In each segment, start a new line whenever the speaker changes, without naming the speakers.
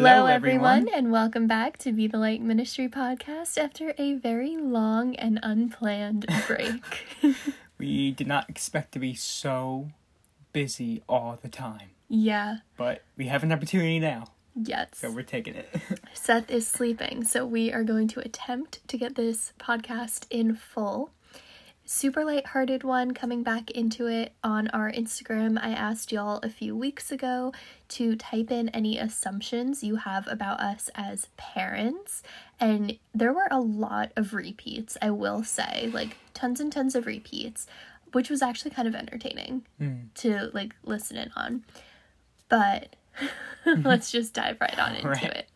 Hello, everyone, and welcome back to Be the Light Ministry podcast after a very long and unplanned break.
We did not expect to be so busy all the time,
yeah,
but we have an opportunity now,
yes.
so we're taking it.
Seth is sleeping, so we are going to attempt to get this podcast in full. Super lighthearted one coming back into it on our Instagram. I asked y'all a few weeks ago to type in any assumptions you have about us as parents, and there were a lot of repeats, I will say, like tons and tons of repeats, which was actually kind of entertaining hmm. to like listen in on. But mm-hmm. let's just dive right on into
Right.
it.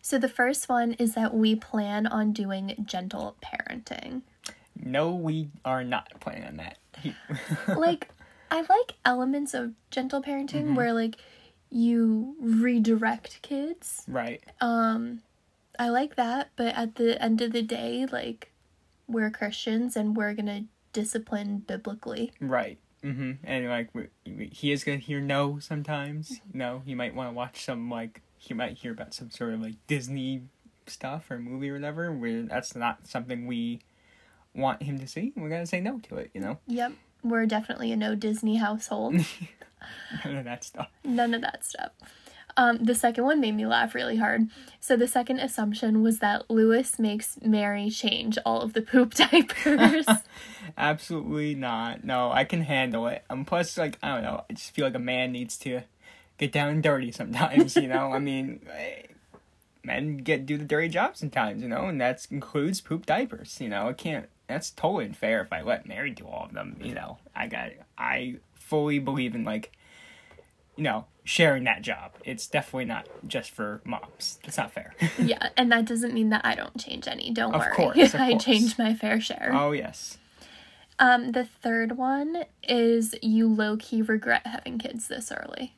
So the first one is that we plan on doing gentle parenting.
No, we are not planning on that.
like I like elements of gentle parenting where like you redirect kids.
right.
Um I like that, but at the end of the day like we're Christians and we're going to discipline biblically.
Right. Mm-hmm. And like we, we- he is gonna hear no sometimes. No, he might want to watch some like he might hear about some sort of like Disney stuff or movie or whatever. Where that's not something we want him to see. We're gonna say no to it. You know,
Yep. We're definitely a no Disney household.
none of that stuff.
None of that stuff. Um, the second one made me laugh really hard. So the second assumption was that Lewis makes Mary change all of the poop diapers.
Absolutely not. No, I can handle it. Um, plus, like I don't know, I just feel like a man needs to get down and dirty sometimes. You know, I mean, eh, men get do the dirty job sometimes. You know, and that includes poop diapers. You know, I can't. That's totally unfair if I let Mary do all of them. You know, I got. I fully believe in like, you know, sharing that job. It's definitely not just for moms. It's not fair.
yeah, and that doesn't mean that I don't change any. Don't
Of
worry.
course,
I
course.
change my fair share.
oh yes.
Um, the third one is you low key regret having kids this early.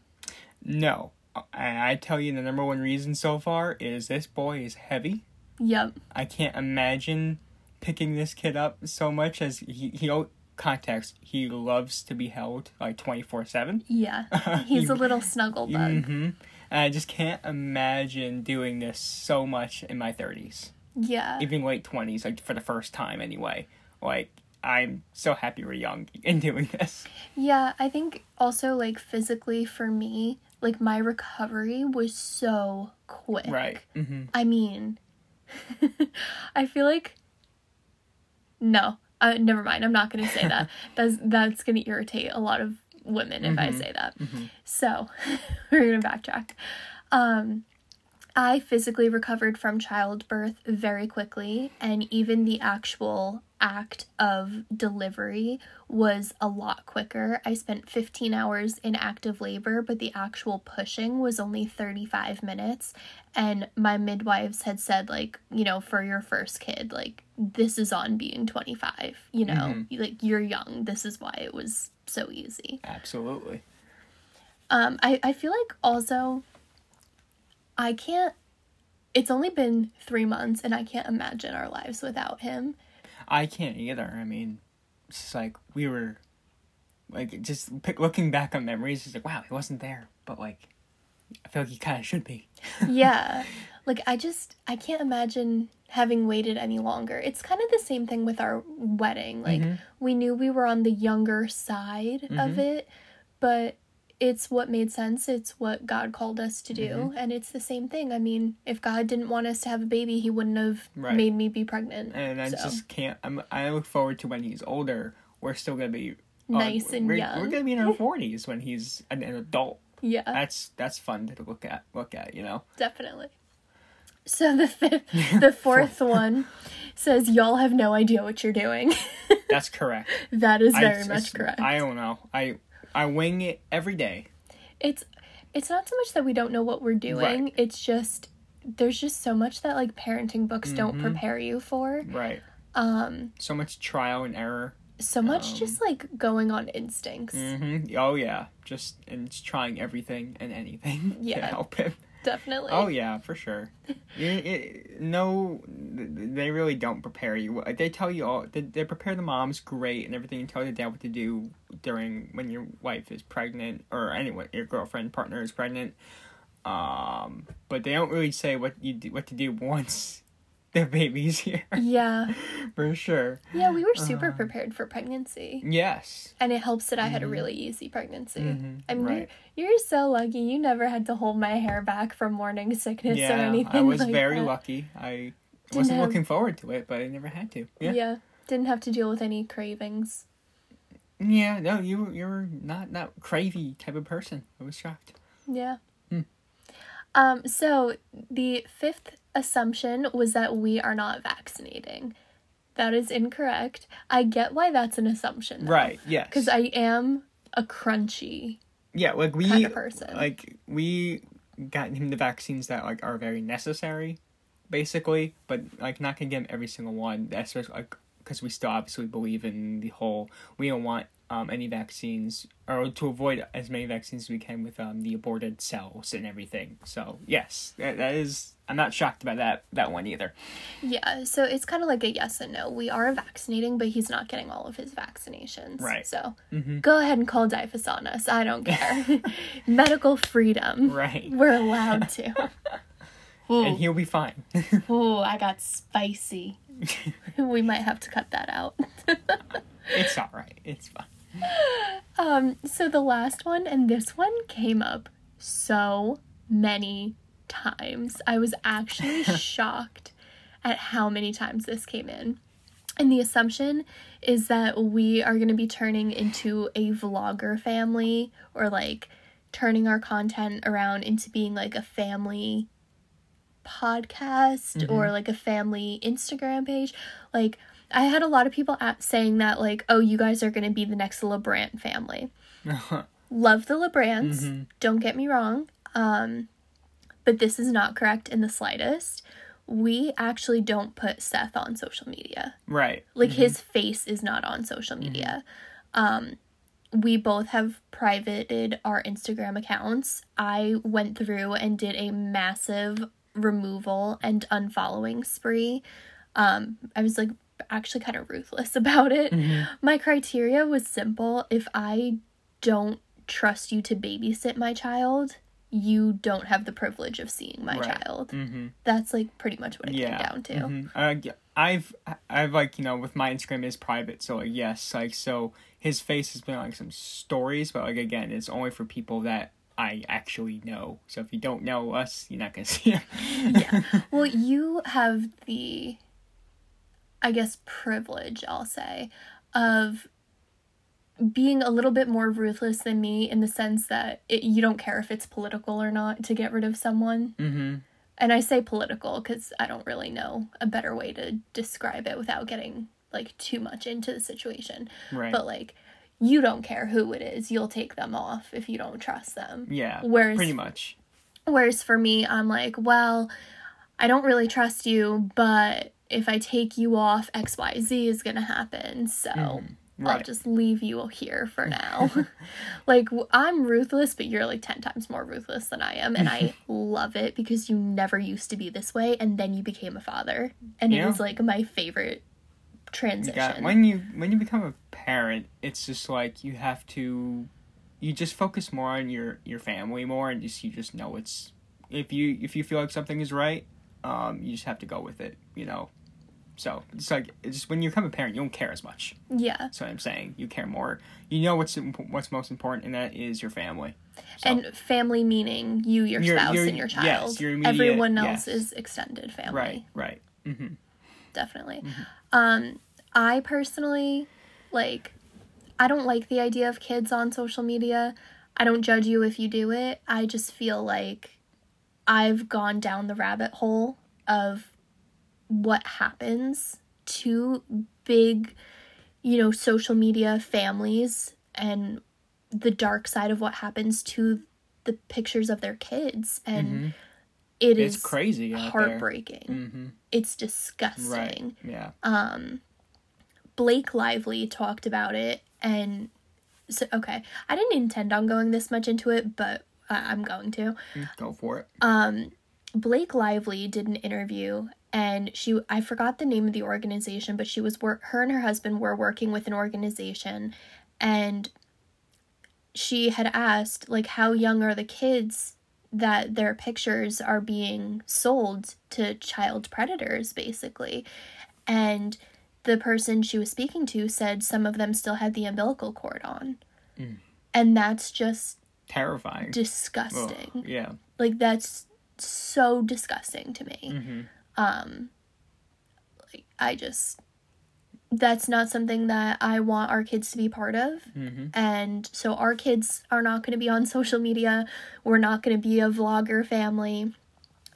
No. I tell you the number one reason so far is this boy is heavy.
Yep.
I can't imagine picking this kid up so much as he he oh, context he loves to be held like 24/7.
Yeah. He's a little snuggle bug.
Mhm. And I just can't imagine doing this so much in my 30s.
Yeah.
Even late 20s like for the first time anyway. Like I'm so happy we're young in doing this.
Yeah, I think also like physically for me, like my recovery was so quick.
Right. Mhm.
I mean, I feel like no, uh, never mind. I'm not gonna say that. that's that's gonna irritate a lot of women if I say that. So we're gonna backtrack. Um, I physically recovered from childbirth very quickly, and even the actual act of delivery was a lot quicker. I spent 15 hours in active labor, but the actual pushing was only 35 minutes. And my midwives had said, like, you know, for your first kid, like, this is on being 25, you know, like, you're young. This is why it was so easy.
Absolutely.
Um, I, I feel like also I can't it's only been three months and I can't imagine our lives without him.
I can't either. I mean, it's just like we were, like, just pick, looking back on memories. It's like, wow, he wasn't there, but like, I feel like he kind of should be.
Yeah. like I just I can't imagine having waited any longer. It's kind of the same thing with our wedding. Like mm-hmm. we knew we were on the younger side of mm-hmm. it, but it's what made sense. It's what God called us to do, and it's the same thing. I mean, if God didn't want us to have a baby, he wouldn't have
Right.
made me be pregnant.
And I
So.
just can't. I'm. I look forward to when he's older. We're still gonna be uh,
Nice and
we're,
young.
We're gonna be in our forties when he's an, an adult.
yeah.
That's that's fun to look at. Look at you know.
Definitely. So the fifth, the fourth one says y'all have no idea what you're doing.
That's correct.
that is very
just-
much correct.
I don't know. I I wing it every day.
it's it's not so much that we don't know what we're doing.
Right.
It's just there's just so much that like parenting books don't
Mm-hmm.
prepare you for.
Right.
Um
So much trial and error.
so much
Um,
just like going on instincts.
hmm Oh yeah. Just and just trying everything and anything to
Yeah.
help him.
Definitely.
Oh yeah, for sure. you, it, no, they really don't prepare you. They tell you all. They, they prepare the moms great and everything, and tell the dad what to do during when your wife is pregnant or anyone your girlfriend partner is pregnant. Um, but they don't really say what you do, what to do once the babies here.
Yeah.
for sure.
Yeah, we were super
Um,
prepared for pregnancy.
Yes.
And it helps that I had a
Mhm.
really easy pregnancy.
Mhm,
I mean,
right.
you're, you're so lucky. You never had to hold my hair back from morning sickness or
Yeah,
anything.
I was
like
very
that.
lucky. I
Didn't
wasn't
have-
looking forward to it, but I never had to. Yeah.
Yeah. Didn't have to deal with any cravings.
Yeah, no, you were- you're not that cravey type of person. I was shocked.
Yeah.
Hmm.
Um, so the fifth assumption was that we are not vaccinating. That is incorrect. I get why that's an assumption. though.
Right. Yes.
Because I am a crunchy
yeah, like we
kind of person.
like we got him the vaccines that like are very necessary, basically, but like not gonna get him every single one. Especially like because we still obviously believe in the whole. We don't want um any vaccines or to avoid as many vaccines as we can with um the aborted cells and everything. So yes, that, that is. I'm not shocked about that that one either.
Yeah, so it's kind of like a yes and no. We are vaccinating, but he's not getting all of his vaccinations.
Right.
So
Mm-hmm.
go ahead and call DIFUS on us. I don't care. Medical freedom.
Right.
We're allowed to. Ooh,
And he'll be fine.
ooh, I got spicy. we might have to cut that out.
it's all right. It's fine.
Um, so the last one and this one came up so many times. I was actually shocked at how many times this came in. And the assumption is that we are going to be turning into a vlogger family or like turning our content around into being like a family podcast or like a family Instagram page. Like, I had a lot of people at saying that, like, oh, you guys are going to be the next LaBrant family. Love the LaBrants,
Mhm.
don't get me wrong. Um, but this is not correct in the slightest. We actually don't put Seth on social media.
Right.
Like his face is not on social media. Um we both have privated our Instagram accounts. I went through and did a massive removal and unfollowing spree. Um I was like actually kind of ruthless about it.
Mhm.
My criteria was simple. If I don't trust you to babysit my child, you don't have the privilege of seeing my
Right.
child.
Mm-hmm.
That's like pretty much what it
yeah.
came down to.
Mhm. Uh, yeah, I've I've like you know with my Instagram is private, so like yes, like so his face has been on, like some stories, but like again, it's only for people that I actually know. So if you don't know us, you're not gonna see him.
Yeah. Well, you have the, I guess, privilege, I'll say, of being a little bit more ruthless than me in the sense that it, you don't care if it's political or not to get rid of someone.
mm-hmm.
And I say political because I don't really know a better way to describe it without getting like too much into the situation.
Right.
But like, you don't care who it is, you'll take them off if you don't trust them.
yeah.
Whereas
pretty much.
Whereas for me, I'm like, well, I don't really trust you, but if I take you off, XYZ is going to happen. So mm-hmm.
I'll
just leave you here for now. like, I'm ruthless, but you're like 10 times more ruthless than I am. And I love it because you never used to be this way. And then you became a father. And
Yeah.
it is like my favorite
You
transition.
got, when you when you become a parent, it's just like you have to, you just focus more on your your family more, and just you just know it's if you if you feel like something is right, um, you just have to go with it, you know. So it's like it's just when you become a parent, you don't care as much.
yeah.
That's what I'm saying. You care more. You know what's imp- what's most important, and that is your family. So,
And family meaning you, your
Your-
spouse,
your-
and your
yes,
child.
your immediate-
Everyone else
yes.
is extended family.
right, right. Mm-hmm.
definitely. Um, I personally like. I don't like the idea of kids on social media. I don't judge you if you do it. I just feel like I've gone down the rabbit hole of what happens to big, you know, social media families and the dark side of what happens to the pictures of their kids and
Mhm.
it
It's
is
crazy
heartbreaking.
Mm-hmm.
It's disgusting
Right. Yeah.
um Blake Lively talked about it and so okay, I didn't intend on going this much into it, but uh, I'm going to.
Go for it.
Um Blake Lively did an interview and she I forgot the name of the organization, but she was work her and her husband were working with an organization and she had asked like how young are the kids that their pictures are being sold to child predators, basically. And the person she was speaking to said some of them still had the umbilical cord on.
Mm.
And that's just
Terrifying.
disgusting.
Ugh, yeah.
Like that's so disgusting to me.
hmm
Um like I just that's not something that I want our kids to be part of.
hmm
And so our kids are not going to be on social media. We're not going to be a vlogger family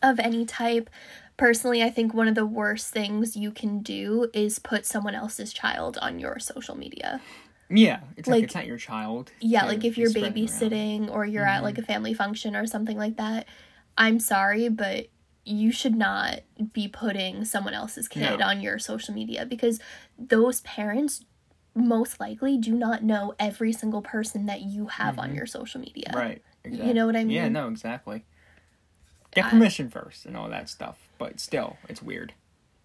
of any type. Personally, I think one of the worst things you can do is put someone else's child on your social media.
Yeah. It's like,
Like-
it's not your child.
Yeah, like if you're babysitting or you're at like a mm-hmm. family function or something like that, I'm sorry, but you should not be putting someone else's kid
No.
on your social media because those parents most likely do not know every single person that you have on mm-hmm. your social media.
Right.
You know what I mean?
Yeah, no, exactly. Get permission first and all that stuff, but still, it's weird.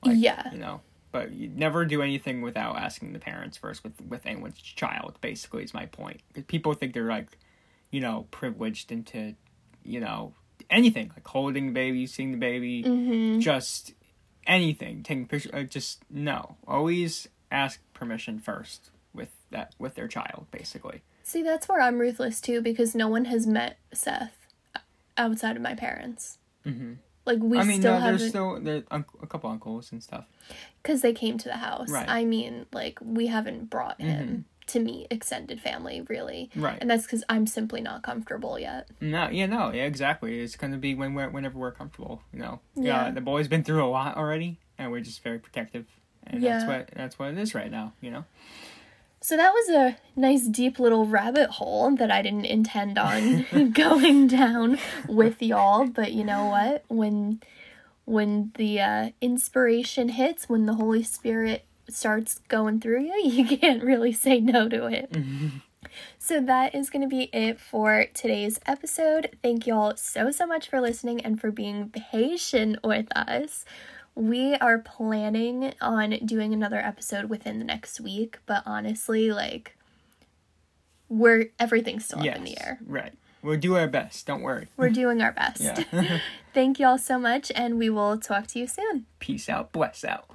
Yeah.
You know, but you never do anything without asking the parents first with with anyone's child. Basically, is my point. people think they're like, you know, privileged into, you know, anything like holding the baby, seeing the baby,
Mm-hmm.
just anything, taking picture. Uh, just no. Always ask permission first with that with their child, basically.
See, that's where I'm ruthless too because no one has met Seth outside of my parents.
Hmm
Like we
I mean,
still
no, there's
haven't
still there unc- a couple uncles and stuff.
because they came to the house.
Right.
I mean, like we haven't brought him to meet extended family really,
Right.
and that's because I'm simply not comfortable yet.
No, yeah, no, yeah, exactly. It's gonna be when we're whenever we're comfortable, you know.
Yeah.
the boy's been through a lot already, and we're just very protective, and
Yeah.
that's what that's what it is right now, you know.
So that was a nice deep little rabbit hole that I didn't intend on going down with y'all, but you know what? When when the uh, inspiration hits, when the Holy Spirit starts going through you, you can't really say no to it. So that is going to be it for today's episode. Thank y'all so so much for listening and for being patient with us. We are planning on doing another episode within the next week, but honestly, like we're everything's still
yes,
up in the air.
right. We'll do our best. Don't worry.
We're doing our best. Thank y'all so much and we will talk to you soon.
Peace out. Bless out.